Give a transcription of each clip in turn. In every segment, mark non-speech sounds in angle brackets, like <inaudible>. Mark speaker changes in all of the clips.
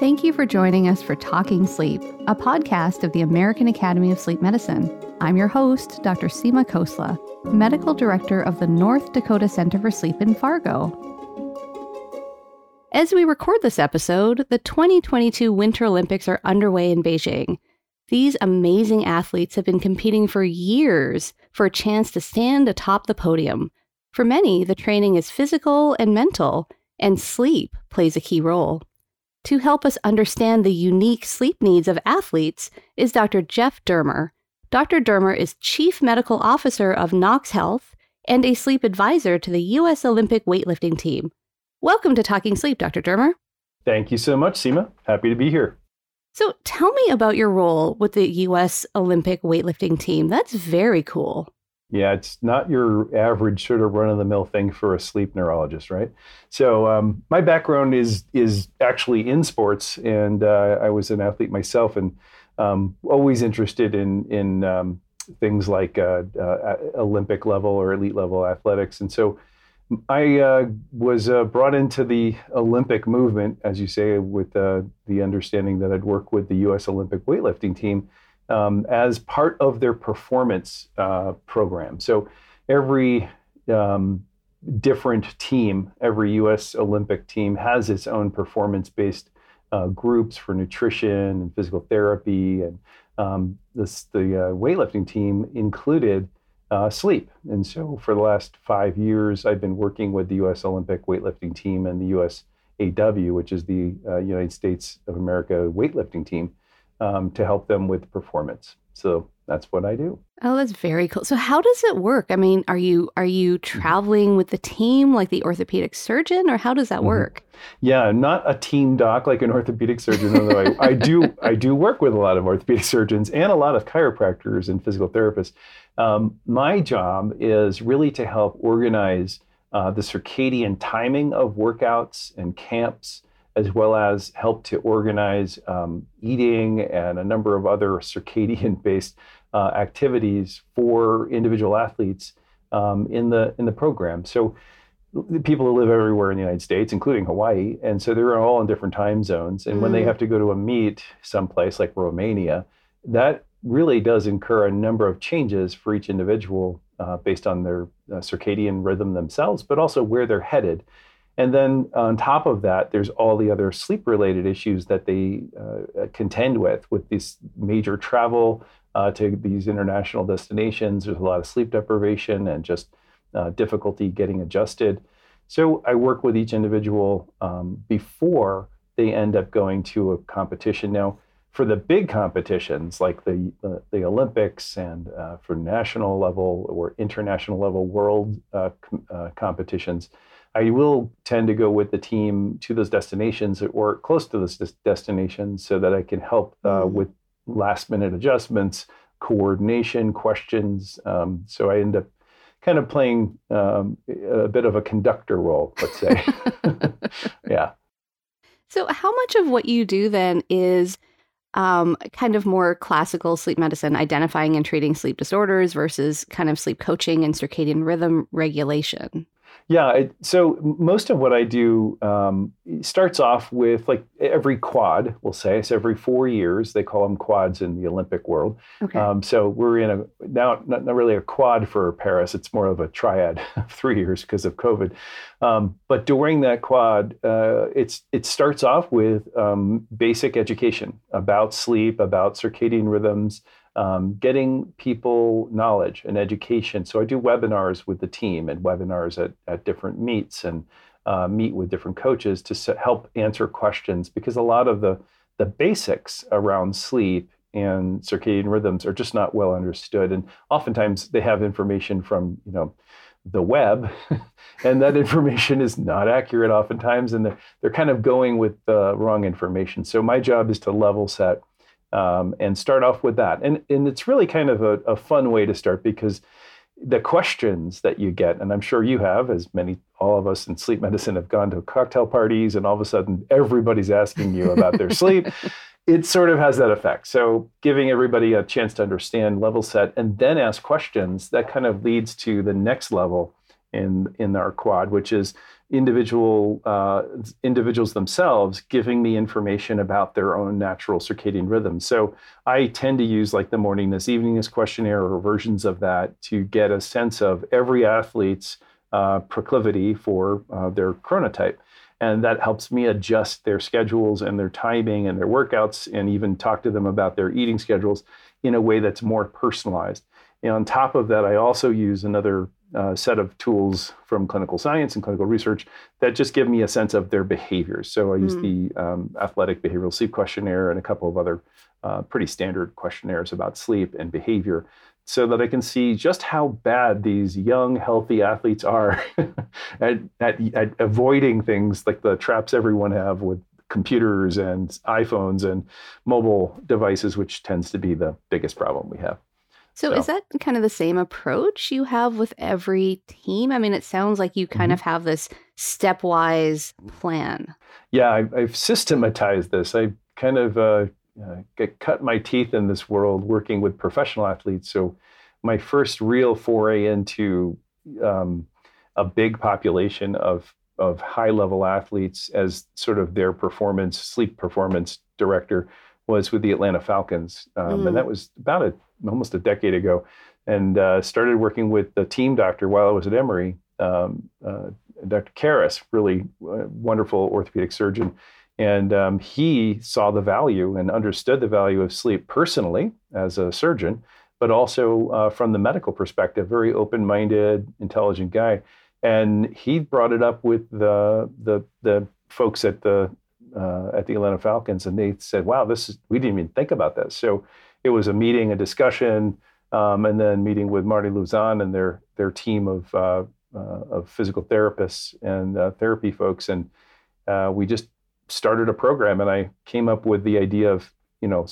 Speaker 1: Thank you for joining us for Talking Sleep, a podcast of the American Academy of Sleep Medicine. I'm your host, Dr. Seema Khosla, Medical Director of the North Dakota Center for Sleep in Fargo. As we record this episode, the 2022 Winter Olympics are underway in Beijing. These amazing athletes have been competing for years for a chance to stand atop the podium. For many, the training is physical and mental, and sleep plays a key role. To help us understand the unique sleep needs of athletes is Dr. Jeff Durmer. Dr. Durmer is Chief Medical Officer of Nox Health and a sleep advisor to the U.S. Olympic weightlifting team. Welcome to Talking Sleep, Dr. Durmer.
Speaker 2: Thank you so much, Seema. Happy to be here.
Speaker 1: So, tell me about your role with the U.S. Olympic weightlifting team. That's very cool.
Speaker 2: Yeah, it's not your average sort of run of the mill thing for a sleep neurologist, right? So um, my background is is actually in sports, and uh, I was an athlete myself, and um, always interested in in um, things like uh, uh, Olympic level or elite level athletics, and so I uh, was uh, brought into the Olympic movement, as you say, with uh, the understanding that I'd work with the U.S. Olympic weightlifting team um, as part of their performance uh, program. So every um, different team, every U.S. Olympic team has its own performance-based uh, groups for nutrition and physical therapy, and um, this, the uh, weightlifting team included uh, sleep. And so for the last five years, I've been working with the U.S. Olympic weightlifting team and the U.S. AW, which is the uh, United States of America weightlifting team, um, to help them with performance. So that's what I do.
Speaker 1: Oh, that's very cool. So how does it work? I mean, are you are you mm-hmm. traveling with the team like the orthopedic surgeon or how does that mm-hmm. work?
Speaker 2: Yeah, not a team doc like an orthopedic surgeon, although I, I, do <laughs> I do work with a lot of orthopedic surgeons and a lot of chiropractors and physical therapists. Um, my job is really to help organize uh, the circadian timing of workouts and camps as well as help to organize um, eating and a number of other circadian <laughs> based uh, activities for individual athletes um, in the in the program. So the people who live everywhere in the United States, including Hawaii, and so they're all in different time zones. And mm. when they mm. have to go to a meet someplace like Romania, that really does incur a number of changes for each individual uh, based on their uh, circadian rhythm themselves, but also where they're headed. And then on top of that, there's all the other sleep related issues that they uh, contend with, with this major travel uh, to these international destinations. There's a lot of sleep deprivation and just uh, difficulty getting adjusted. So I work with each individual um, before they end up going to a competition. Now, for the big competitions like the the, Olympics and uh, for national level or international level world uh, com- uh, competitions, I will tend to go with the team to those destinations or close to those destinations so that I can help uh, mm-hmm. with last minute adjustments, coordination, questions. Um, so I end up kind of playing um, a bit of a conductor role, let's say. <laughs> yeah.
Speaker 1: So, how much of what you do then is um, kind of more classical sleep medicine, identifying and treating sleep disorders versus kind of sleep coaching and circadian rhythm regulation?
Speaker 2: Yeah, it, so most of what I do um, starts off with like every quad, we'll say. So every four years, they call them quads in the Olympic world. Okay. Um, so we're in a now not, not, really a quad for Paris. It's more of a triad <laughs> of three years because of COVID. Um, but during that quad, uh, it's it starts off with um, basic education about sleep, about circadian rhythms um, getting people knowledge and education. So I do webinars with the team and webinars at, at different meets and uh, meet with different coaches to help answer questions because a lot of the the basics around sleep and circadian rhythms are just not well understood and oftentimes they have information from you know the web <laughs> and that information is not accurate oftentimes and they're, they're kind of going with the wrong information so my job is to level set um, and start off with that. And, and it's really kind of a, a, fun way to start because the questions that you get, and I'm sure you have, as many, all of us in sleep medicine have gone to cocktail parties, and all of a sudden everybody's asking you about their sleep. <laughs> It sort of has that effect. So, giving everybody a chance to understand, level set, and then ask questions, that kind of leads to the next level in in our quad, which is individual uh, individuals themselves giving me information about their own natural circadian rhythm. So I tend to use like the morningness, eveningness questionnaire or versions of that to get a sense of every athlete's uh, proclivity for uh, their chronotype. And that helps me adjust their schedules and their timing and their workouts and even talk to them about their eating schedules in a way that's more personalized. And on top of that, I also use another uh, set of tools from clinical science and clinical research that just give me a sense of their behaviors. So I use mm. the um, Athletic Behavioral Sleep Questionnaire and a couple of other uh, pretty standard questionnaires about sleep and behavior so that I can see just how bad these young, healthy athletes are <laughs> at, at, at avoiding things like the traps everyone have with computers and iPhones and mobile devices, which tends to be the biggest problem we have.
Speaker 1: So, so, is that kind of the same approach you have with every team? I mean, it sounds like you kind mm-hmm. of have this stepwise plan.
Speaker 2: Yeah, I, have systematized this. I kind of uh, uh, get, cut my teeth in this world working with professional athletes. So, my first real foray into um, a big population of of high level athletes as sort of their performance sleep performance director was with the Atlanta Falcons, um, mm. and that was about a almost a decade ago, and uh, started working with the team doctor while I was at Emory, um, uh, Dr. Karas, really uh, wonderful orthopedic surgeon. And um, he saw the value and understood the value of sleep personally as a surgeon, but also uh, from the medical perspective, very open minded, intelligent guy. And he brought it up with the, the, the folks at the, uh, at the Atlanta Falcons, and they said, wow, this is, we didn't even think about this. So it was a meeting, a discussion, um, and then meeting with Marty Lauzon and their their team of uh, uh, of physical therapists and uh, therapy folks, and uh, we just started a program. And I came up with the idea of you know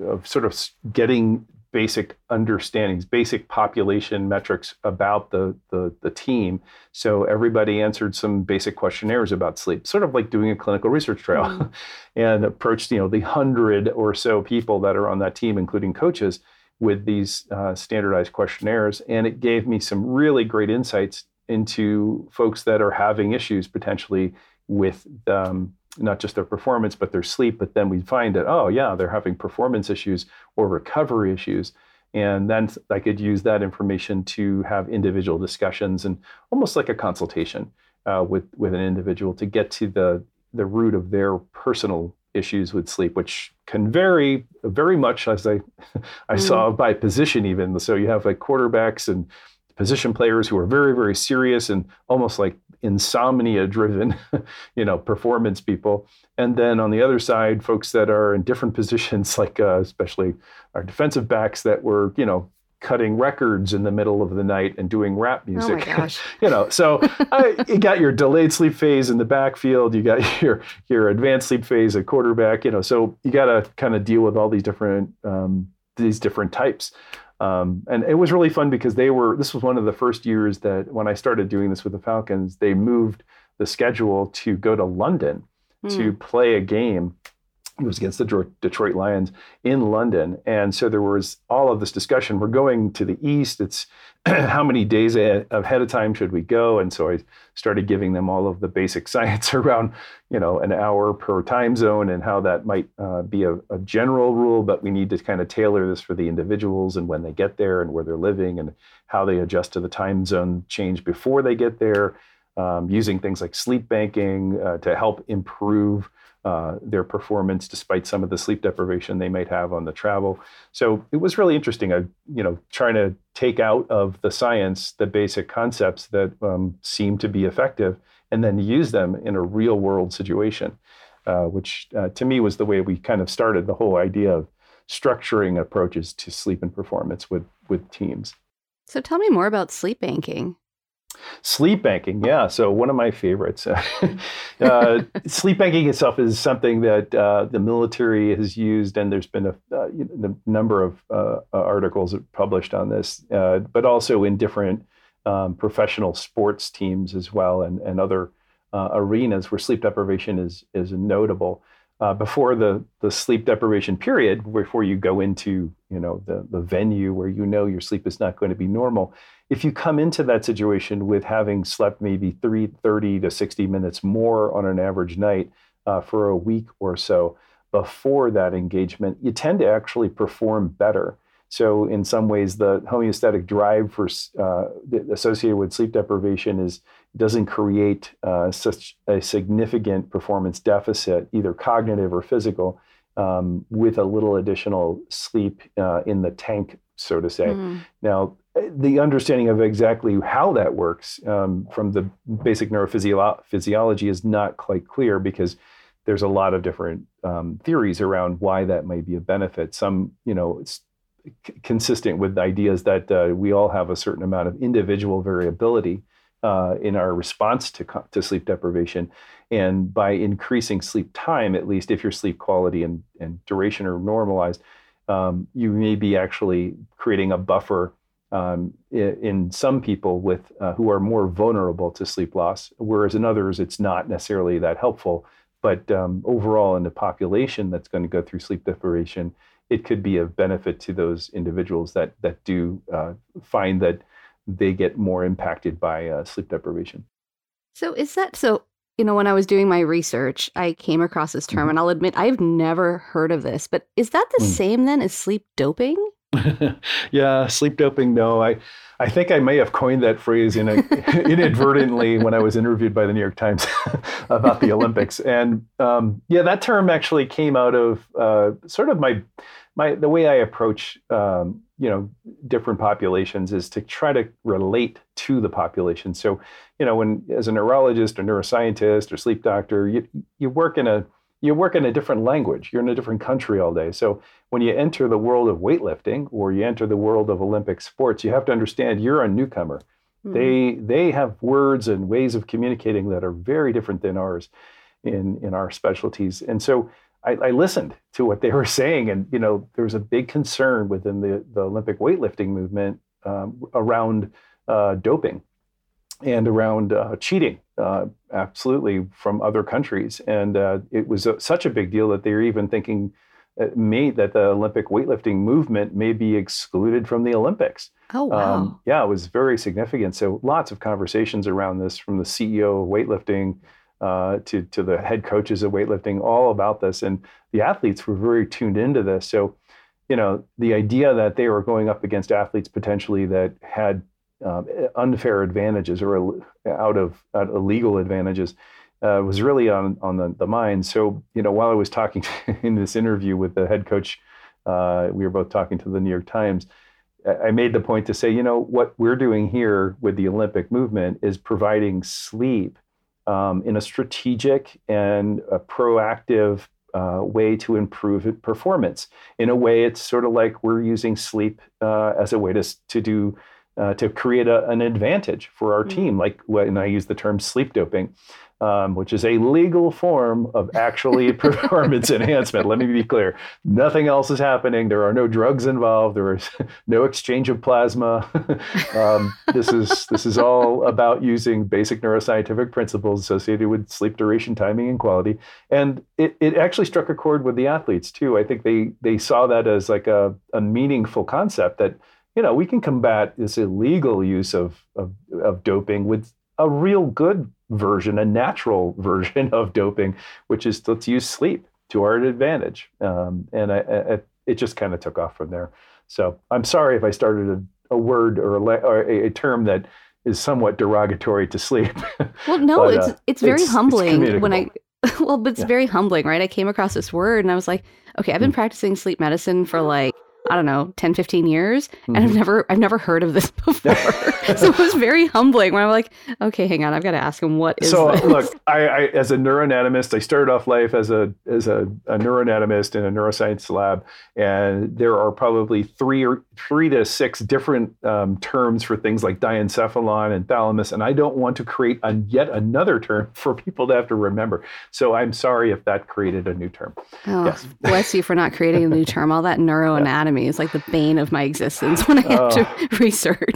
Speaker 2: of sort of getting basic understandings, basic population metrics about the, the, the team. So everybody answered some basic questionnaires about sleep, sort of like doing a clinical research trial, mm-hmm. <laughs> and approached you know the hundred or so people that are on that team, including coaches, with these uh, standardized questionnaires, and it gave me some really great insights into folks that are having issues potentially with um, not just their performance, but their sleep. But then we find that, oh, yeah, they're having performance issues or recovery issues. And then I could use that information to have individual discussions and almost like a consultation uh, with, with an individual to get to the, the root of their personal issues with sleep, which can vary very much as I, <laughs> I mm. saw by position even. So you have like quarterbacks and position players who are very, very serious and almost like insomnia driven, <laughs> you know, performance people. And then on the other side, folks that are in different <laughs> positions, like uh, especially our defensive backs that were, you know, cutting records in the middle of the night and doing rap music. Oh
Speaker 1: my <laughs> gosh.
Speaker 2: you know, so uh, you got your delayed sleep phase in the backfield, you got your your advanced sleep phase at quarterback, you know, so you got to kind of deal with all these different um, these different types. Um, and it was really fun because they were, this was one of the first years that when I started doing this with the Falcons, they moved the schedule to go to London mm. to play a game. It was against the Detroit Lions in London. And so there was all of this discussion. We're going to the East. It's <clears throat> how many days ahead of time should we go? And so I started giving them all of the basic <laughs> science around, you know, an hour per time zone and how that might uh, be a, a, general rule, but we need to kind of tailor this for the individuals and when they get there and where they're living and how they adjust to the time zone change before they get there, um, using things like sleep banking uh, to help improve uh, their performance despite some of the sleep deprivation they might have on the travel. So it was really interesting. I, you know, trying to take out of the science the basic concepts that um, seem to be effective, and then use them in a real world situation, uh, which uh, to me was the way we kind of started the whole idea of structuring approaches to sleep and performance with with teams.
Speaker 1: So tell me more about sleep banking.
Speaker 2: Sleep banking, yeah. So one of my favorites. <laughs> uh, sleep banking itself is something that uh, the military has used, and there's been a, uh, number of uh, articles published on this, uh, but also in different um, professional sports teams as well, and and other uh, arenas where sleep deprivation is is notable. uh, before the the sleep deprivation period, before you go into you know the the venue where you know your sleep is not going to be normal. If you come into that situation with having slept maybe three, 30 to 60 minutes more on an average night uh, for a week or so before that engagement, you tend to actually perform better. So, in some ways, the homeostatic drive for uh, associated with sleep deprivation is doesn't create uh, such a significant performance deficit, either cognitive or physical, um, with a little additional sleep uh, in the tank, so to say. Mm. Now, the understanding of exactly how that works um, from the basic neurophysiology is not quite clear because there's a lot of different um, theories around why that might be a benefit. Some, you know, it's c- consistent with ideas that uh, we all have a certain amount of individual variability uh, in our response to, to sleep deprivation. And by increasing sleep time, at least if your sleep quality and, and duration are normalized, um, you may be actually creating a buffer um, in, some people with uh, who are more vulnerable to sleep loss, whereas in others it's not necessarily that helpful. But um, overall, in the population that's going to go through sleep deprivation, it could be of benefit to those individuals that that do uh, find that they get more impacted by uh, sleep deprivation.
Speaker 1: So is that so? You know, when I was doing my research, I came across this term, mm-hmm. and I'll admit I've never heard of this. But is that the mm. same then as sleep doping? <laughs>
Speaker 2: yeah, sleep doping. No, I, I think I may have coined that phrase in a, <laughs> inadvertently when I was interviewed by the New York Times <laughs> about the Olympics, and um, yeah, that term actually came out of uh, sort of my my the way I approach um, you know different populations is to try to relate to the population. So you know when as a neurologist or neuroscientist or sleep doctor, you you work in a you work in a different language. You're in a different country all day. So when you enter the world of weightlifting or you enter the world of Olympic sports, you have to understand you're a newcomer. Mm-hmm. They they have words and ways of communicating that are very different than ours in in our specialties. And so I, I, listened to what they <laughs> were saying, and you know, there was a big concern within the, the Olympic weightlifting movement um, around uh, doping and around uh, cheating, uh, absolutely from other countries, and uh, it was a, such a big deal that they were even thinking uh, made that the Olympic weightlifting movement may be excluded from the Olympics.
Speaker 1: Oh wow! Um,
Speaker 2: yeah, it was very significant. So lots of conversations around this from the CEO of weightlifting uh, to to the head coaches of weightlifting, all about this, and the athletes were very tuned into this. So, you know, the idea that they were going up against athletes potentially that had um, unfair advantages or out of, out illegal advantages uh, was really on on the, the mind. So, you know, while I was talking <laughs> in this interview with the head coach, uh, we were both talking to the New York Times. I made the point to say, you know, what we're doing here with the Olympic movement is providing sleep um, in a strategic and a proactive uh, way to improve performance. In a way, it's sort of like we're using sleep uh, as a way to, to do uh, to create a, an advantage for our mm-hmm. team. Like when I use the term sleep doping, um, which is a legal form of actually <laughs> performance enhancement. Let me be clear: nothing else is happening. There are no drugs involved. There is <laughs> no exchange of plasma. <laughs> um, this is this is all about using basic neuroscientific principles associated with sleep duration, timing, and quality. And it, it actually struck a chord with the athletes too. I think they they saw that as like a, a meaningful concept that you know we can combat this illegal use of, of, of doping with a real good version, a natural <laughs> version of doping, which is let's use sleep to our advantage. Um, and I, I, it just kind of took off from there. So I'm sorry if I started a, a word or, a, or a, a, term that is somewhat derogatory to sleep. <laughs>
Speaker 1: Well, no, but, it's uh, it's very it's, humbling it's when I. <laughs> Well, but it's yeah. very humbling, right? I came across this word and I was like, okay, I've been mm. practicing sleep medicine for like I don't know, 10, 15 years. Mm-hmm. And I've mm-hmm. never, I've never heard of this <laughs> before. <laughs> so it was very humbling when I'm like, okay, hang on, I've got to ask him what is
Speaker 2: so
Speaker 1: this?
Speaker 2: look, I, I, as a neuroanatomist, I started off life as a, as a, a neuroanatomist in a neuroscience lab. And there are probably three or three to six different um, terms for things like diencephalon and thalamus. And I don't want to create a, yet another term <laughs> for people to have to remember. So I'm sorry if that created a new term.
Speaker 1: Oh, yes. bless you for not creating a new term. All that neuroanatomy astronomy is like the bane of my existence when I have to oh. <laughs> research.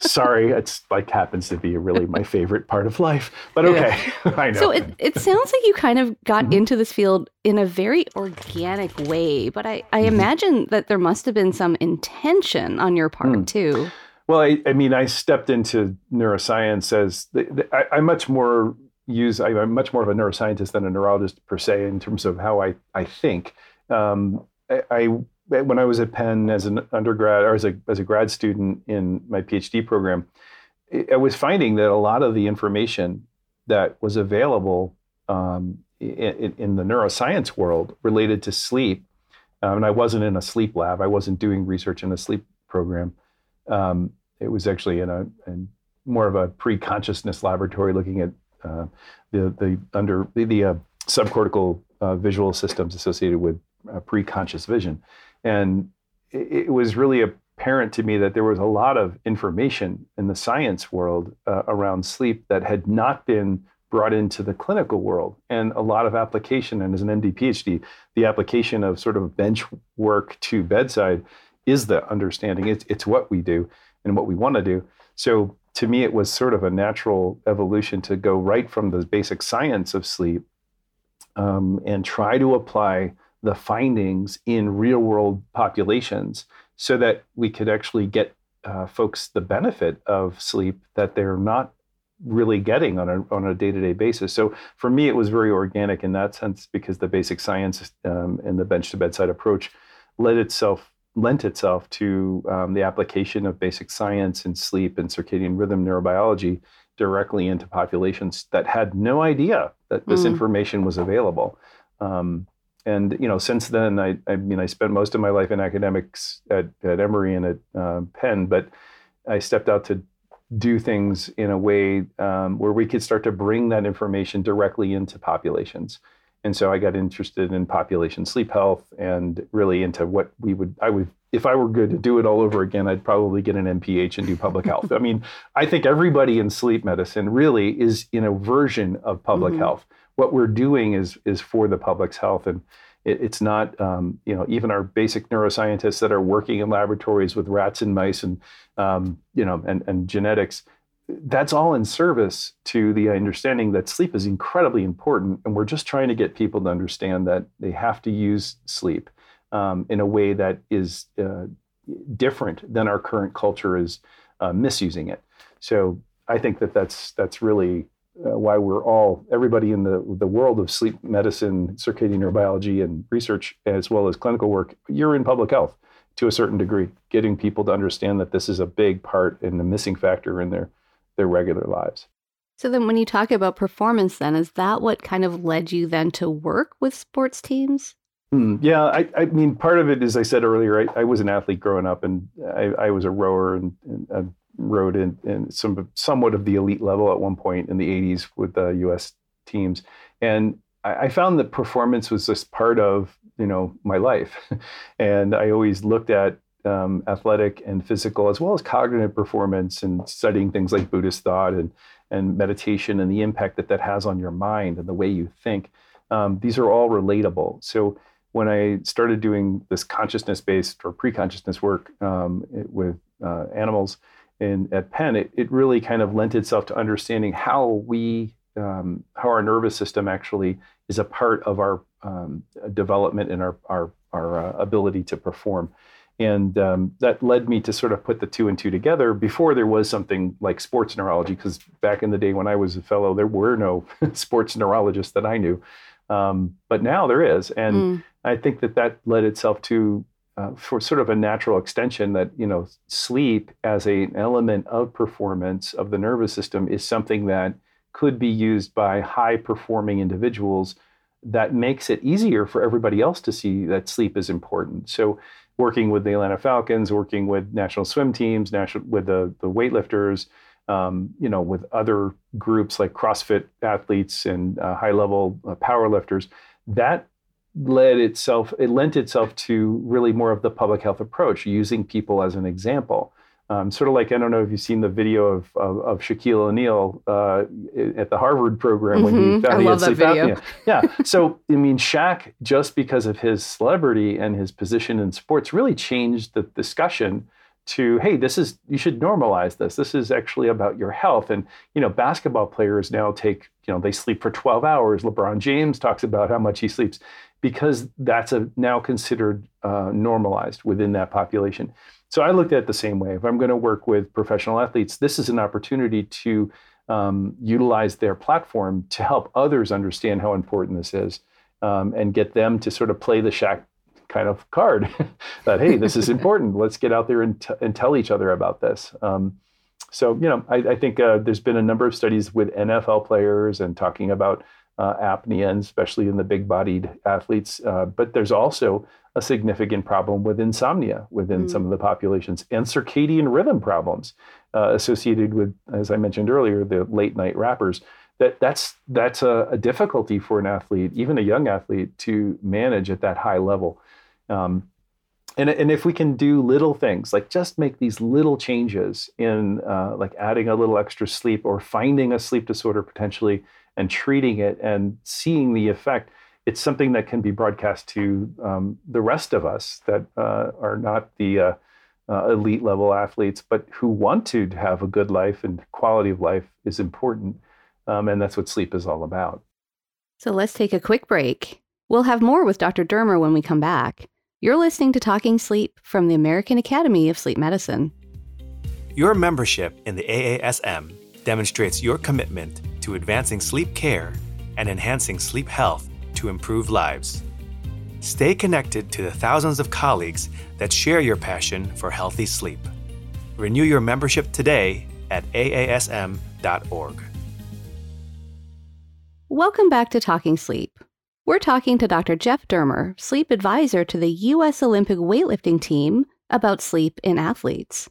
Speaker 2: Sorry, it's like happens to be really my favorite part of life. But okay, yeah. <laughs> I know.
Speaker 1: So it, it sounds like you kind of got mm-hmm. into this field in a very organic way, but I, I mm-hmm. imagine that there must have been some intention on your part mm. too.
Speaker 2: Well, I, I, mean, I stepped into neuroscience as the, the, I, I'm much more use. I'm much more of a neuroscientist than a neurologist per se in terms of how I I think. Um, I, I when I was at Penn as an undergrad or as a as a grad student in my PhD program, I was finding that a lot of the information that was available um, in, in, the neuroscience world related to sleep, um, and I wasn't in a sleep lab. I wasn't doing research in a sleep program. Um, it was actually in a in more of a pre-consciousness laboratory looking at uh, the the under the, the uh, subcortical uh, visual systems associated with uh, pre-conscious vision, and it, it, was really apparent to me that there was a lot of information in the science world uh, around sleep that had not been brought into the clinical world. And a lot of application and as an md phd the application of sort of bench work to bedside is the understanding. It's, it's what we do and what we want to do. So to me, it was sort of a natural evolution to go right from the basic science of sleep um, and try to apply the findings in real world populations so that we could actually get uh, folks the benefit of sleep that they're not really getting on a, on a day-to-day basis so for me it was very organic in that sense because the basic science um, and the bench to bedside approach led itself lent itself to um, the application of basic science and sleep and circadian rhythm neurobiology directly into populations that had no idea that this mm. information was available. Um, and you know, since then, I, I, mean, I spent most of my life in academics at, at Emory and at uh, Penn, but I stepped out to do things in a way um, where we could start to bring that information directly into populations. And so I got interested in population sleep health and really into what we would, I would, if I were good to do it all over again, I'd probably get an MPH and do public health. I mean, I think everybody in sleep medicine really is in a version of public mm-hmm. health. What we're doing is is for the public's health, and it, it's not, um, you know, even our basic neuroscientists that are working in laboratories with rats and mice and, um, you know, and, and genetics that's all in service to the understanding that sleep is incredibly important. And we're just trying to get people to understand that they have to use sleep um, in a way that is uh, different than our current culture is uh, misusing it. So I think that that's, that's really uh, why we're all, everybody in the, the world of sleep medicine, circadian neurobiology, and research, as well as clinical work, you're in public health to a certain degree, getting people to understand that this is a big part and the missing factor in their their regular lives.
Speaker 1: So then when you talk about performance then is that what kind of led you then to work with sports teams?
Speaker 2: Mm, yeah, I, I, mean, part of it, as I said earlier, I, I was an athlete growing up, and I, I was a rower and, and I rowed in, in, some somewhat of the elite level at one point in the '80s with the U.S. teams, and I, found that performance was just part of you know my life, <laughs> and I always looked at um, athletic and physical, as well as cognitive performance, and studying things like Buddhist thought and and meditation and the impact that that has on your mind and the way you think. Um, these are all relatable. So when I started doing this consciousness-based or pre-consciousness work um, with uh, animals in at Penn, it, it really kind of lent itself to understanding how we um, how our nervous system actually is a part of our um, development and our our, our uh, ability to perform. And um, that led me to sort of put the two and two together before there was something like sports neurology, because back in the day when I was a fellow, there were no <laughs> sports neurologists that I knew. Um, but now there is. And mm. I think that that led itself to, uh, for sort of a natural extension, that, you know, sleep as a, an element of performance of the nervous system is something that could be used by high performing individuals that makes it easier for everybody else to see that sleep is important. So working with the Atlanta Falcons, working with national swim teams, national with the the weightlifters, um, you know, with other groups like CrossFit athletes and uh, high level uh, power lifters. That led itself it lent itself to really more of the public health approach, using people as an example. Um, sort of like I don't know if you've seen the video of of, of Shaquille O'Neal uh, at the Harvard program when
Speaker 1: Mhm.
Speaker 2: he found
Speaker 1: I
Speaker 2: he had
Speaker 1: that
Speaker 2: sleep apnea. Yeah. So I mean, Shaq just because of his celebrity and his position in sports really changed the discussion to hey, this is you should normalize this. This is actually about your health. And you know, basketball players now take you know they sleep for 12 hours. LeBron James talks about how much he sleeps because that's a now considered uh, normalized within that population. So I looked at it the same way. If I'm going to work with professional athletes, this is an opportunity to um, utilize their platform to help others understand how important this is um, and get them to sort of play the Shaq kind of card <laughs> that, hey, this is <laughs> important. Let's get out there and, t- and tell each other about this. Um, so, you know, I, I think uh, there's been a number of studies with NFL players and talking about uh, apnea, and especially in the big bodied athletes. Uh, but there's also a significant problem with insomnia within
Speaker 1: Mm.
Speaker 2: some of the populations and circadian rhythm problems uh, associated with, as I mentioned earlier, the late night rappers. That that's that's a, a difficulty for an athlete, even a young athlete, to manage at that high level. Um, and, and if we can do little things like just make these little changes in uh, like adding a little extra sleep or finding a sleep disorder potentially and treating it and seeing the effect it's something that can be broadcast to um, the rest of us that uh, are not the uh, uh, elite level athletes but who want to have a good life and quality of life is important um, and that's what sleep is all about
Speaker 1: So let's take a quick break. We'll have more with Dr. Durmer when we come back. You're listening to Talking Sleep from the American Academy of Sleep Medicine.
Speaker 3: Your membership in the AASM demonstrates your commitment to advancing sleep care and enhancing sleep health to improve lives. Stay connected to the thousands of colleagues that share your passion for healthy sleep. Renew your membership today at aasm.org.
Speaker 1: Welcome back to Talking Sleep. We're talking to Dr. Jeff Durmer, sleep advisor to the U.S. Olympic weightlifting team, about sleep in athletes.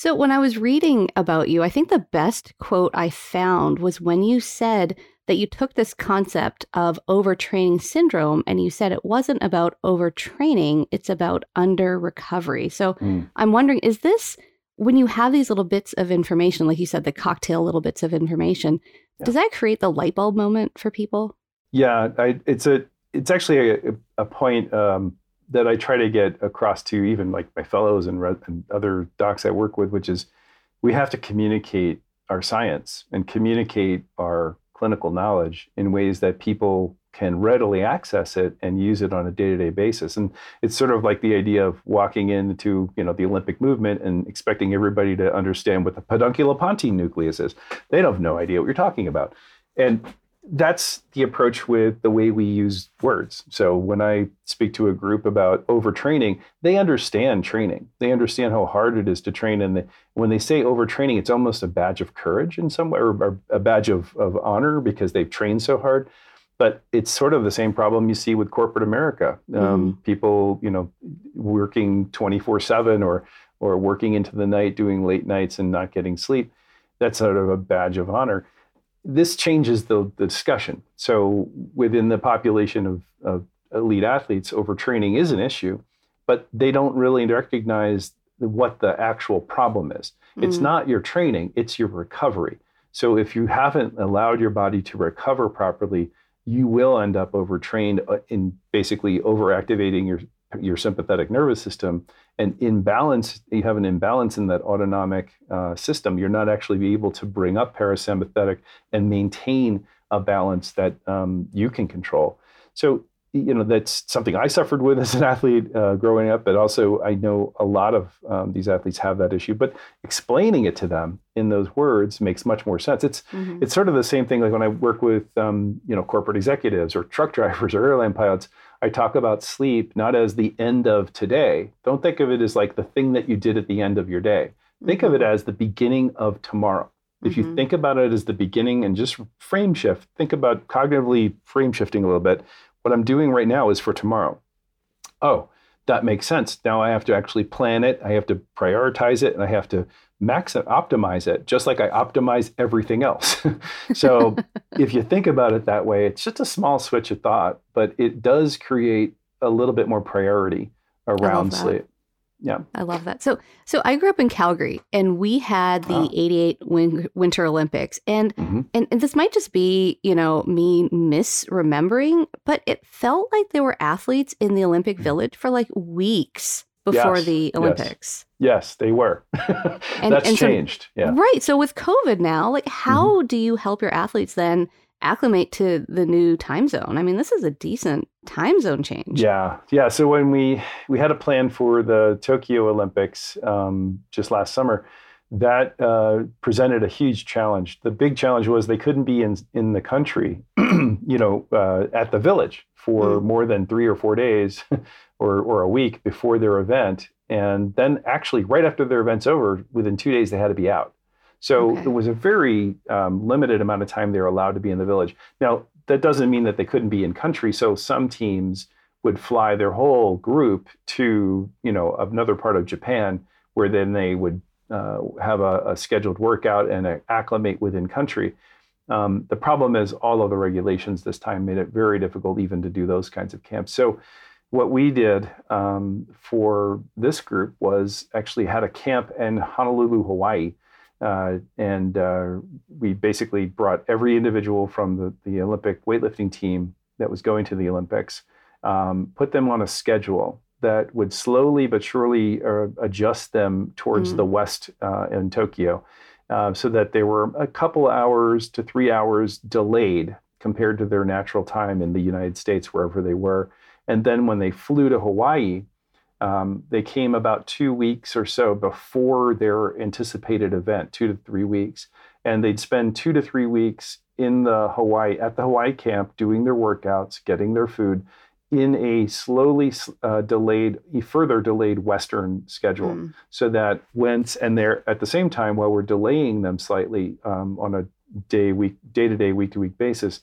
Speaker 1: So, when I was reading about you, I think the best quote I found was when you said that you took this concept of overtraining syndrome and you said it wasn't about overtraining, it's about under recovery. So,
Speaker 2: Mm.
Speaker 1: I'm wondering, is this when you have these little bits of information, like you said, the cocktail little bits of information,
Speaker 2: Yeah.
Speaker 1: does that create the light bulb moment for people?
Speaker 2: Yeah, I, it's a it's actually a, a point um, that I try to get across to even like my fellows and, re- and other docs I work with, which is we have to communicate our science and communicate our clinical knowledge in ways that people can readily access it and use it on a day-to-day basis. And it's sort of like the idea of walking into you know the Olympic movement and expecting everybody to understand what the pedunculopontine nucleus is. They don't have no idea what you're talking about. And that's the approach with the way we use words. So when I speak to a group about overtraining, they understand training. They understand how hard it is to train. And they, when they say overtraining, it's almost a badge of courage in some way, or, a badge of, of honor because they've trained so hard. But it's sort of the same problem you see with corporate America. Um, People, you know, working 24 seven or or working into the night, doing late nights and not getting sleep. That's sort of a badge of honor this changes the, the discussion. So within the population of, of elite athletes, overtraining is an issue, but they don't really recognize what the actual problem is. It's
Speaker 1: Mm.
Speaker 2: not your training, it's your recovery. So if you haven't allowed your body to recover properly, you will end up overtrained uh, in basically overactivating your your sympathetic nervous system and imbalance you have an imbalance in that autonomic uh, system you're not actually able to bring up parasympathetic and maintain a balance that um, you can control so you know that's something i suffered with as an athlete uh, growing up but also i know a lot of um, these athletes have that issue but explaining it to them in those words makes much more sense it's
Speaker 1: Mhm.
Speaker 2: it's sort of the same thing like when I work with um, you know corporate executives or truck <laughs> drivers or airline pilots. I talk about sleep not as the end of today. Don't think of it as like the thing that you did at the end of your day. Think of it as the beginning of tomorrow. If you
Speaker 1: Mhm.
Speaker 2: think about it as the beginning and just frame shift, think about cognitively frame shifting a little bit. What I'm doing right now is for tomorrow. Oh, that makes sense. Now I have to actually plan it. I have to prioritize it, and I have to max it, optimize it, just like I optimize everything else. <laughs> so if you think about it that way, it's just a small switch of thought, but it does create a little bit more priority around sleep. Yeah.
Speaker 1: I love that. So, so I grew up in Calgary, and we had the
Speaker 2: Wow.
Speaker 1: '88 win- Winter Olympics, and,
Speaker 2: Mhm.
Speaker 1: and and this might just be you know me misremembering, but it felt like there were athletes in the Olympic Village for like weeks before
Speaker 2: Yes,
Speaker 1: the. Olympics.
Speaker 2: Yes, they were. <laughs>
Speaker 1: And-
Speaker 2: That's
Speaker 1: and so-
Speaker 2: changed. yeah.
Speaker 1: Right. So with COVID now, like how do you help your athletes then acclimate to the new time zone? I mean, this is a decent time zone change.
Speaker 2: Yeah, yeah. So when we we had a plan for the Tokyo Olympics um, just last summer, that uh, presented a huge challenge. The big challenge was they couldn't be in in the country, <clears throat> you know, uh, at the village for
Speaker 1: Mm.
Speaker 2: more than three or four days, <laughs> or or a week before their event, and then actually right after their event's over, within two days they had to be out. So
Speaker 1: Okay.
Speaker 2: it was a very um, limited amount of time they were allowed to be in the village. Now that doesn't mean that they couldn't be in country. So some teams would fly their whole group to you know another part of Japan, where then they would uh, have a, a scheduled workout and acclimate within country. Um, the problem is all of the regulations this time made it very difficult even to do those kinds of camps. So what we did um, for this group was actually had a camp in Honolulu, Hawaii. Uh, and uh, we basically brought every individual from the, the Olympic weightlifting team that was going to the Olympics, um, put them on a schedule that would slowly but surely uh, adjust them towards
Speaker 1: Mhm.
Speaker 2: the west uh, in Tokyo, uh, so that they were a couple hours to three hours delayed compared to their natural time in the United States, wherever they were. And then when they flew to Hawaii, um, they came about two weeks or so before their anticipated event, two to three weeks, and they'd spend two to three weeks in the Hawaii at the Hawaii camp doing their workouts, getting their food in a slowly uh, delayed, further delayed Western schedule,
Speaker 1: Mm.
Speaker 2: so that once and they're at the same time while we're delaying them slightly um, on a day week day to day week to week basis,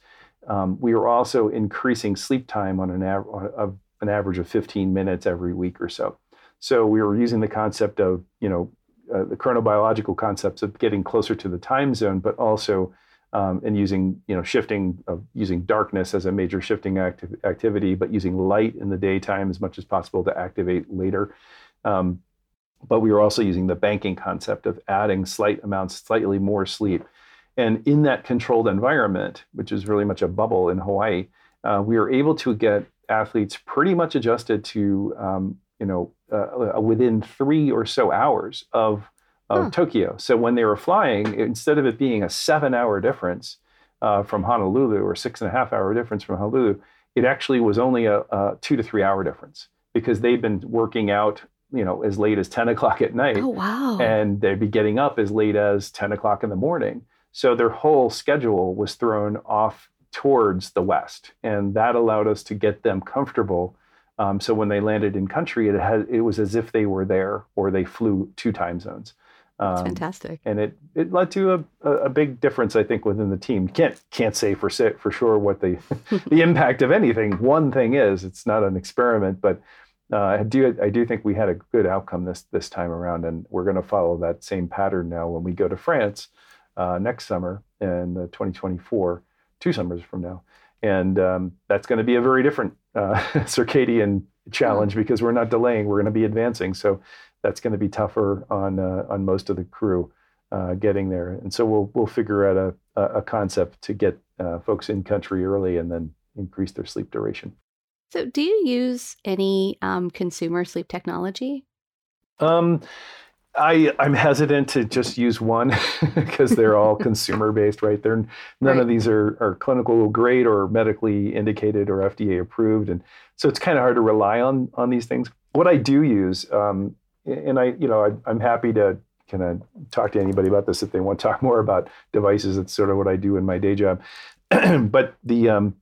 Speaker 2: um, we are also increasing sleep time on an av- on a, an average of 15 minutes every week or so. So we were using the concept of you know uh, the chronobiological concepts of getting closer to the time zone, but also um, and using you know shifting of using darkness as a major shifting acti- activity, but using light in the daytime as much as possible to activate later. Um, but we were also using the banking concept of adding slight amounts, slightly more sleep. And in that controlled environment, which is really much a bubble in Hawaii, uh, we were able to get athletes pretty much adjusted to, um, you know, uh, within three or so hours of, of
Speaker 1: Huh.
Speaker 2: Tokyo. So when they were flying, instead of it being a seven-hour difference uh, from Honolulu or six and a half hour difference from Honolulu, it actually was only a, a two to three hour difference because they'd been working out, you know, as late as 10 o'clock at night
Speaker 1: Oh wow.
Speaker 2: and they'd be getting up as late as 10 o'clock in the morning. So their whole schedule was thrown off towards the west, and that allowed us to get them comfortable. Um, so when they landed in country, it had it was as if they were there or they flew two time zones. Um,
Speaker 1: fantastic.
Speaker 2: and it it led to a, a, big difference, I think, within the team. Can't can't say for for sure what the <laughs> <laughs> the impact of anything. One thing is, it's not an experiment, but uh, I do I do think we had a good outcome this this time around, and we're going to follow that same pattern now when we go to France uh, next summer in uh, 2024, two summers from now, and um, that's going to be a very different uh, <laughs> circadian challenge because we're not delaying, we're going to be advancing. So that's going to be tougher on uh, on most of the crew uh, getting there, and so we'll we'll figure out a a, concept to get uh, folks in country early and then increase their sleep duration.
Speaker 1: So, do you use any um, consumer sleep technology?
Speaker 2: Um, I I'm hesitant to just use one <laughs> because they're all <laughs> consumer based, right? They're none
Speaker 1: Right.
Speaker 2: of these are are clinical grade or medically indicated or FDA approved, and so it's kind of hard to rely on on these things. What I do use, um, and I you know I, I'm happy to kind of talk to anybody about this if they want to talk more about devices. It's sort of what I do in my day job, <clears throat> but the um,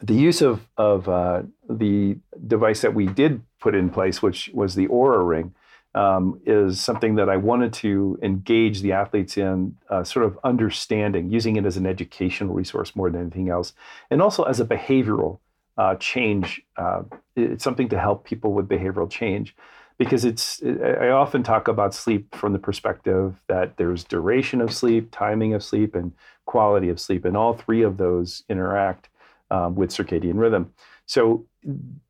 Speaker 2: the use of of uh, the device that we did put in place, which was the Oura Ring, um, is something that I wanted to engage the athletes in, uh, sort of understanding, using it as an educational resource more than anything else, and also as a behavioral uh, change. Uh, it's something to help people with behavioral change. Because it's, I often talk about sleep from the perspective that there's duration of sleep, timing of sleep, and quality of sleep, and all three of those interact um, with circadian rhythm. So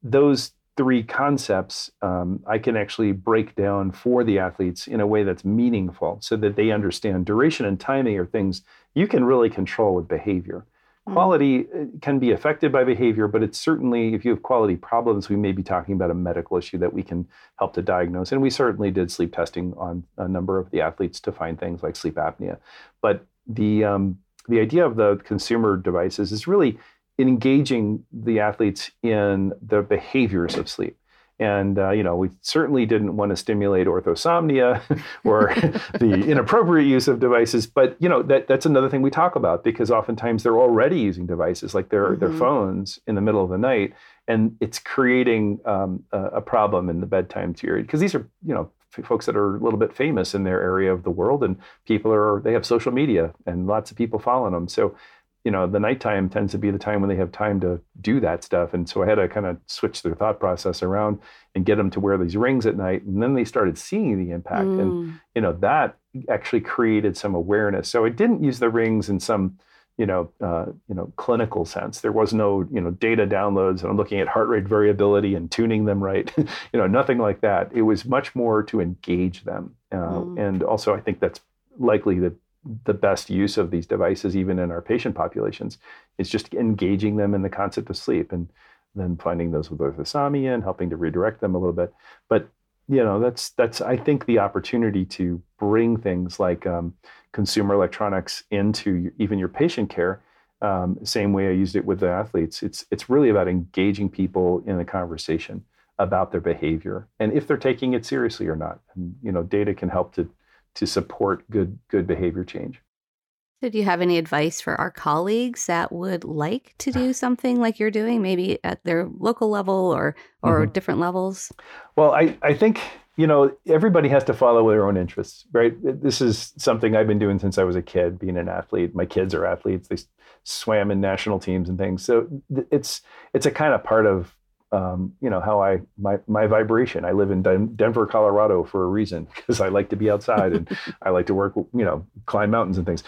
Speaker 2: those three concepts um, I can actually break down for the athletes in a way that's meaningful so that they understand duration and timing are things you can really control with behavior. Mm-hmm. Quality uh, can be affected by behavior, but it's certainly, if you have quality problems, we may be talking about a medical issue that we can help to diagnose. And we certainly did sleep testing on a number of the athletes to find things like sleep apnea. But the, um, the idea of the consumer devices is really engaging the athletes in the behaviors of sleep. And uh, you know, we certainly didn't want to stimulate orthosomnia <laughs> or the <laughs> inappropriate use of devices. But you know, that that's another thing we talk about because oftentimes they're already using devices like their mm-hmm. their phones in the middle of the night, and it's creating um, a, a, problem in the bedtime period because these are you know folks that are a little bit famous in their area of the world, and people are they have social media and lots of people following them. So you know, the nighttime tends to be the time when they have time to do that stuff. And so I had to kind of switch their thought process around and get them to wear these rings at night. And then they started seeing the impact. Mm. And, you know, that actually created some awareness. So I didn't use the rings in some, you know, uh, you know, clinical sense. There was no, you know, data downloads and I'm looking at heart rate variability and tuning them right. <laughs> you know, nothing like that. It was much more to engage them. Uh, mm. And also, I think that's likely the the best use of these devices, even in our patient populations, is just engaging them in the concept of sleep and then finding those with orthosomnia and helping to redirect them a little bit. But you know, that's that's I think the opportunity to bring things like um, consumer electronics into even your patient care. Um, same way I used it with the athletes. It's it's really about engaging people in a conversation about their behavior and if they're taking it seriously or not. And you know, data can help to to support good good behavior change.
Speaker 1: So do you have any advice for our colleagues that would like to do <sighs> something like you're doing, maybe at their local level or or mm-hmm. different levels?
Speaker 2: Well, I, I think you know everybody has to follow their own interests, right? This is something I've been doing since I was a kid, being an athlete. My kids are athletes; they swam in national teams and things. So it's it's a kind of part of um, you know how I my my vibration. I live in Denver, Colorado for a reason <laughs> because I like to be outside and I like to work, you know, climb mountains and things.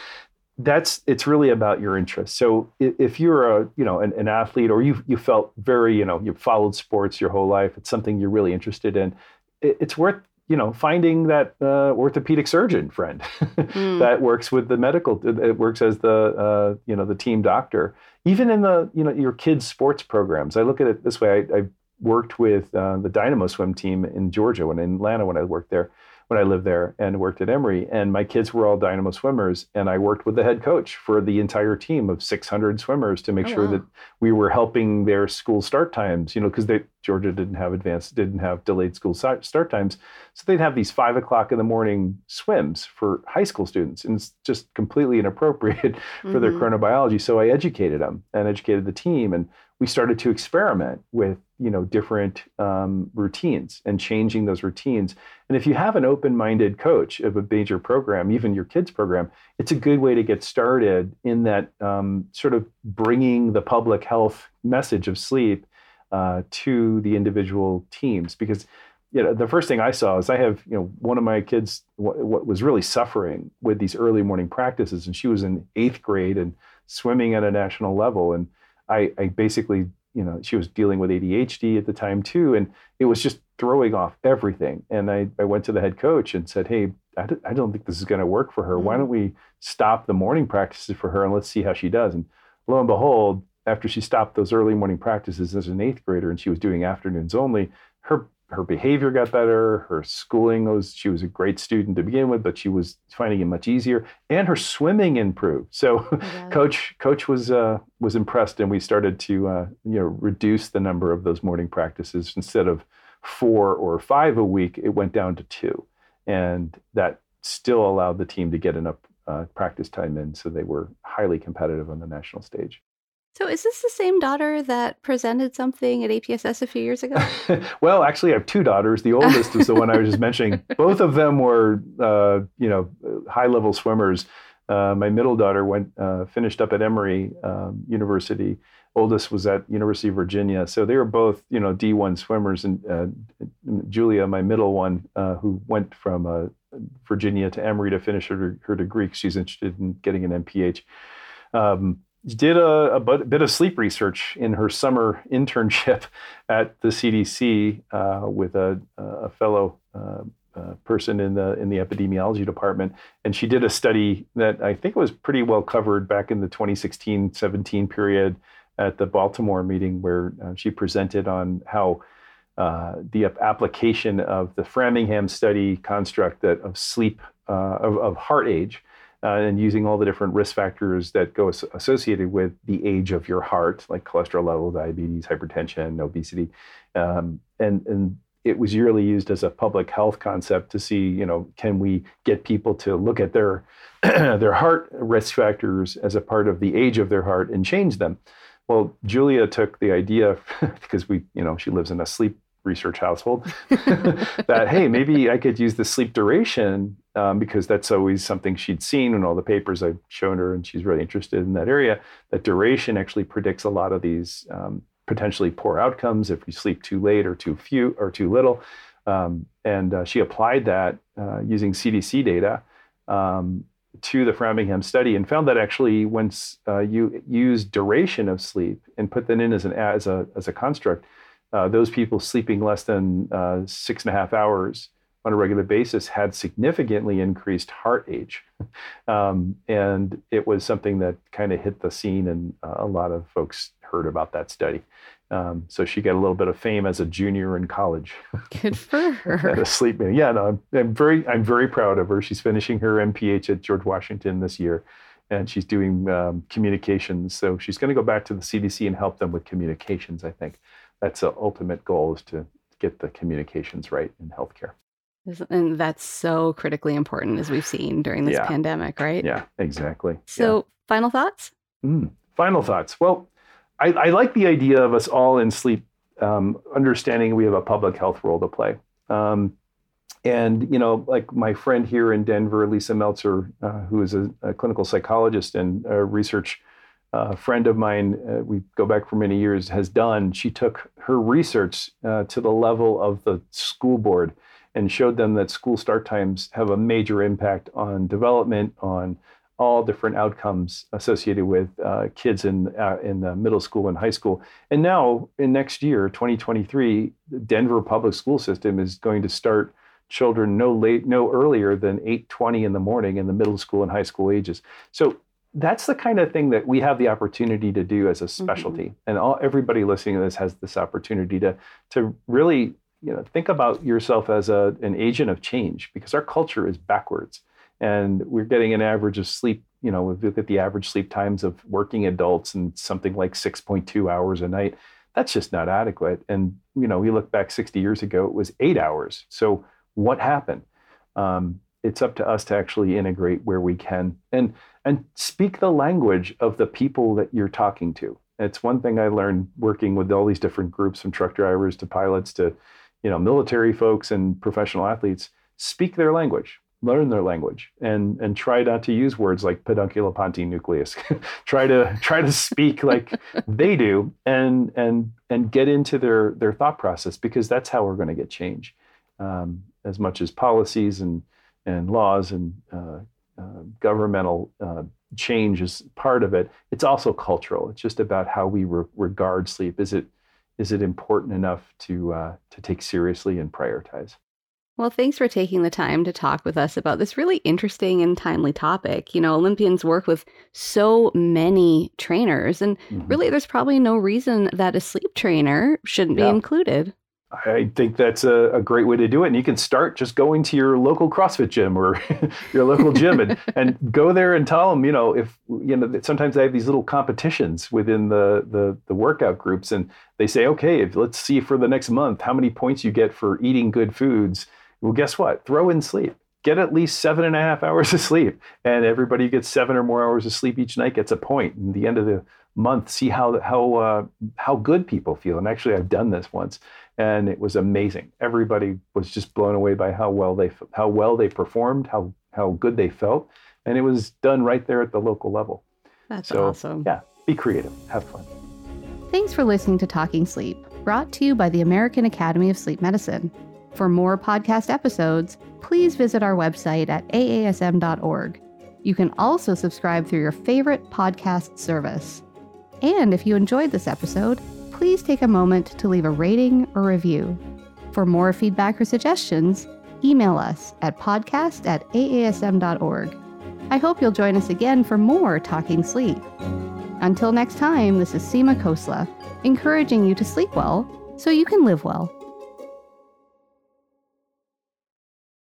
Speaker 2: That's it's really about your interest. So if you're a you know an, an athlete or you you felt very you know you followed sports your whole life, it's something you're really interested in. It, it's worth you know, finding that uh, orthopedic surgeon friend mm. <laughs> that works with the medical, it works as the, uh, you know, the team doctor. Even in the, you know, your kids' sports programs. I look at it this way. I, I worked with uh, the Dynamo swim team in Georgia when in Atlanta when I worked there when I lived there and worked at Emory. And my kids were all dynamo swimmers. And I worked with the head coach for the entire team of 600 swimmers to make oh, sure wow. that we were helping their school start times, you know, because Georgia didn't have advanced, didn't have delayed school start times. So they'd have these five o'clock in the morning swims for high school students. And it's just completely inappropriate <laughs> for mm-hmm. their chronobiology. So I educated them and educated the team. And we started to experiment with you know different um, routines and changing those routines and if you have an open-minded coach of a major program even your kids program it's a good way to get started in that um, sort of bringing the public health message of sleep uh, to the individual teams because you know the first thing i saw is i have you know one of my kids what was really suffering with these early morning practices and she was in eighth grade and swimming at a national level and I, I basically, you know, she was dealing with ADHD at the time too, and it was just throwing off everything. And I, I went to the head coach and said, Hey, I d- I don't think this is going to work for her. Why don't we stop the morning practices for her and let's see how she does? And lo and behold, after she stopped those early morning practices as an eighth grader and she was doing afternoons only, her her behavior got better. Her schooling was, she was a great student to begin with, but she was finding it much easier. And her swimming improved. So <laughs> yeah. coach, coach was, uh, was impressed and we started to, uh, you know, reduce the number of those morning practices instead of four or five a week, it went down to two. And that still allowed the team to get enough uh, practice time in. So they were highly competitive on the national stage.
Speaker 1: So, is this the same daughter that presented something at APSS a few years ago? <laughs>
Speaker 2: well, actually, I have two daughters. The oldest is the one I was just mentioning. <laughs> Both of them were, uh, you know, high-level swimmers. Uh, my middle daughter went uh, finished up at Emory um, University. Oldest was at University of Virginia. So they were both, you know, D1 swimmers. And uh, Julia, my middle one, uh, who went from uh, Virginia to Emory to finish her, her degree, she's interested in getting an MPH. Um, did a, a, bit of sleep research in her summer <laughs> internship at the CDC uh, with a, a fellow uh, uh, person in the in the epidemiology department, and she did a study that I think was pretty well covered back in the 2016-17 period at the Baltimore meeting, where uh, she presented on how uh, the application of the Framingham study construct that of sleep uh, of, of, heart age. Uh, and using all the different risk factors that go associated with the age of your heart, like cholesterol level, diabetes, hypertension, obesity, um, and and it was yearly used as a public health concept to see, you know, can we get people to look at their <clears throat> their heart risk factors as a part of the age of their heart and change them. Well, Julia took the idea <laughs> because we, you know, she lives in a sleep research household <laughs> that hey, maybe I could use the sleep duration um, because that's always something she'd seen in all the papers I've shown her, and she's really interested in that area. That duration actually predicts a lot of these um, potentially poor outcomes if you sleep too late or too few or too little. Um, and uh, she applied that uh, using CDC data um, to the Framingham study and found that actually once uh, you use duration of sleep and put that in as an as a as a construct, uh, those people sleeping less than uh, six and a half hours on a regular basis had significantly increased heart age. <laughs> um, and it was something that kind of hit the scene, and uh, a lot of folks heard about that study. Um, so she got a little bit of fame as a junior in college.
Speaker 1: Good <laughs> for her.
Speaker 2: at a sleep meeting. Yeah, no, I'm, I'm, very, I'm very proud of her. She's finishing her MPH at George Washington this year, and she's doing um, communications. So she's going to go back to the CDC and help them with communications. I think that's the ultimate goal is to get the communications right in healthcare.
Speaker 1: And that's so critically important, as we've seen during this
Speaker 2: yeah.
Speaker 1: pandemic, right?
Speaker 2: Yeah, exactly.
Speaker 1: So,
Speaker 2: yeah.
Speaker 1: final thoughts?
Speaker 2: Mm, final thoughts. Well, I, I, like the idea of us all in sleep, um, understanding we have a public health role to play. Um, and, you know, like my friend here in Denver, Lisa Meltzer, uh, who is a, a, clinical psychologist and a research uh, friend of mine, uh, we go back for many years, has done. She took her research uh, to the level of the school board and showed them that school start times have a major impact on development, on all different outcomes associated with uh, kids in uh, in middle school and high school. And now, in next year, 2023, the Denver public school system is going to start children no late, no earlier than 8:20 in the morning in the middle school and high school ages. So that's the kind of thing that we have the opportunity to do as a specialty, mm-hmm. and all everybody listening to this has this opportunity to to really you know think about yourself as a, an agent of change because our culture is backwards. And we're getting an average of sleep you know we look at the average sleep times of working adults and something like 6.2 hours a night that's just not adequate. And you know we look back 60 years ago it was eight hours. So what happened? Um, it's up to us to actually integrate where we can and and speak the language of the people that you're talking to. It's one thing i learned working with all these different groups from truck drivers to pilots to you know military folks and professional athletes speak their language learn their language and and try not to use words like pedunculopontine nucleus <laughs> try to try to speak like <laughs> they do and and and get into their their thought process because that's how we're going to get change um, as much as policies and and laws and uh, uh, governmental uh, change is part of it. It's also cultural. It's just about how we re- regard sleep. Is it is it important enough to uh, to take seriously and prioritize
Speaker 1: well, thanks for taking the time to talk with us about this really interesting and timely topic. You know, Olympians work with so many trainers, and mm-hmm. really, there's probably no reason that a sleep trainer shouldn't yeah. be included.
Speaker 2: I think that's a, a, great way to do it. And you can start just going to your local CrossFit gym or <laughs> your local gym and, <laughs> and go there and tell them, you know, if, you know, sometimes they have these little competitions within the, the, the workout groups and they say, okay, if, let's see for the next month how many points you get for eating good foods well, guess what? Throw in sleep. Get at least seven and a half hours of sleep. And everybody who gets seven or more hours of sleep each night gets a point. And the end of the month, see how how uh, how good people feel. And actually, I've done this once, and it was amazing. Everybody was just blown away by how well they how well they performed, how how good they felt, and it was done right there at the local level.
Speaker 1: That's so, awesome.
Speaker 2: Yeah, be creative, have fun.
Speaker 1: Thanks for listening to Talking Sleep, brought to you by the American Academy of Sleep Medicine. For more podcast episodes, please visit our website at aasm.org. You can also subscribe through your favorite podcast service. And if you enjoyed this episode, please take a moment to leave a rating or review. For more feedback or suggestions, email us at podcast at aasm.org. I hope you'll join us again for more Talking Sleep. Until next time, this is Seema Khosla, encouraging you to sleep well so you can live well.